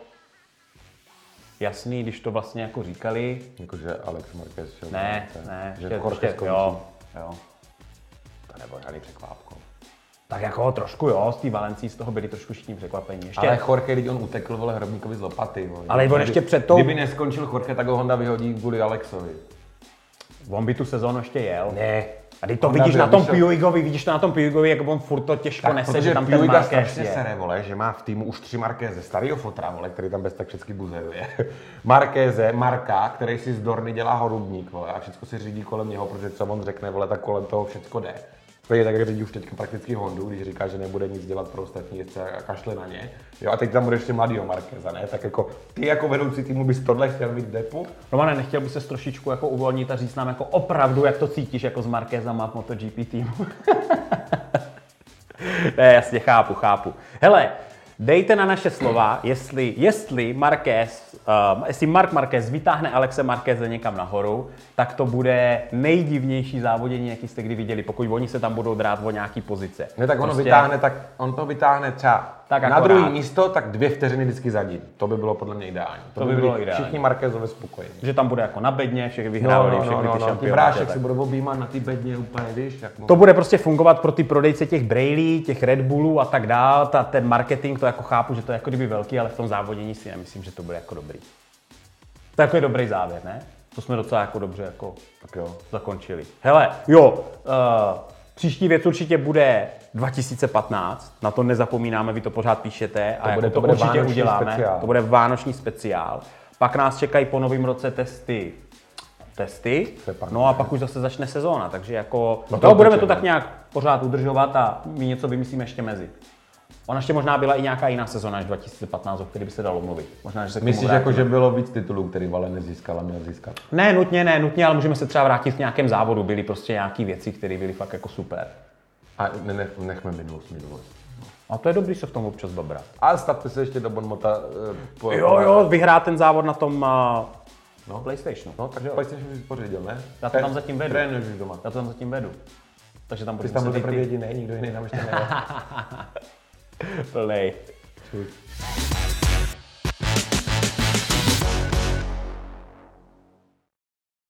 jasný, když to vlastně jako říkali. Jakože Alex Marquez šel Ne, Valencia. ne, že ještě- Jorge ještě- skončí. jo, jo. To nebylo žádný překvápko. Tak jako trošku jo, z té Valencí z toho byli trošku všichni překvapení. Ještě, Ale Jorge, když on utekl, vole, hrobníkovi z lopaty. Vole. Ale on ještě před tou- Kdyby neskončil Jorge, tak ho Honda vyhodí kvůli Alexovi. on by tu sezónu ještě jel. Ne. A ty to Honda vidíš na tom vyšel- Puigovi, vidíš to na tom Puigovi, jak on furt to těžko Tak, nese, protože že tam ten Puiga Marquez strašně je. sere, vole, že má v týmu už tři Markéze, starýho fotra, vole, který tam bez tak všechny buzeruje. Markéze, Marka, který si z Dorny dělá horubník, vole, a všechno si řídí kolem něho, protože co on řekne, vole, tak kolem toho všechno jde. Je tak, jak řídí už teďka prakticky Hondu, když říká, že nebude nic dělat pro ostatní jezdce a kašle na ně. Jo, a teď tam bude ještě mladýho Markéza, ne? Tak jako ty jako vedoucí týmu bys tohle chtěl mít depu? Romane, nechtěl by se trošičku jako uvolnit a říct nám jako opravdu, jak to cítíš jako z Markézama v MotoGP týmu. ne, jasně, chápu, chápu. Hele, dejte na naše slova, jestli, jestli Marquez, uh, jestli Mark Marquez vytáhne Alexe Marqueze někam nahoru, tak to bude nejdivnější závodění, jaký jste kdy viděli, pokud oni se tam budou drát o nějaký pozice. Ne, tak ono vytáhne, tak on to vytáhne třeba Tak na druhé místo, tak dvě vteřiny vždycky za ním. To by bylo podle mě ideální. To by byli bylo ideální. Všichni Markézovi spokojení. Že tam bude jako na bedně, všechny No, vyhrávali, no, všechny no, ty no, no. Ty šampionáty, brášek si budou objímat na ty bedně úplně, víš, jak To bude prostě fungovat pro ty prodejce těch Brailey, těch Red Bullů a tak dál. Ta, ten marketing, to jako chápu, že to je jako kdyby velký, ale v tom závodění si nemyslím, že to bude jako dobrý. To je jako je dobrý závěr, ne? To jsme docela jako dobře jako Tak jo. zakončili. Hele, jo, uh, příští věc určitě bude 2015, na to nezapomínáme, vy to pořád píšete a To jako bude- to, to bude určitě uděláme. speciál. To bude vánoční speciál. Pak nás čekají po novém roce testy testy, no a pak už zase začne sezóna, takže jako, No to to budeme to tak no. nějak pořád udržovat a my něco vymyslíme ještě mezi. Ona ještě možná byla i nějaká jiná sezóna než 2015, o které by se dalo mluvit. Možná, že se Myslíš, jako, že bylo víc titulů, který Vale nezískal a měl získat? Ne nutně, ne nutně, ale můžeme se třeba vrátit v nějakém závodu. Byly prostě nějaké věci, které byly fakt jako super. A ne, nech, nechme minulost, minulost. A to je dobrý se v tom občas babrat. A stavte se ještě do Bonmota. Uh, po, Jo, jo, vyhrát ten závod na tom uh, No. PlayStationu. No, takže PlayStation si pořídil, ne? Já to tam zatím vedu. Trénuješ už doma. Já to tam zatím vedu. Takže tam Ty budu jsi tam byl teprve jediný, nikdo jiný tam ještě nejel. Olé. Goed.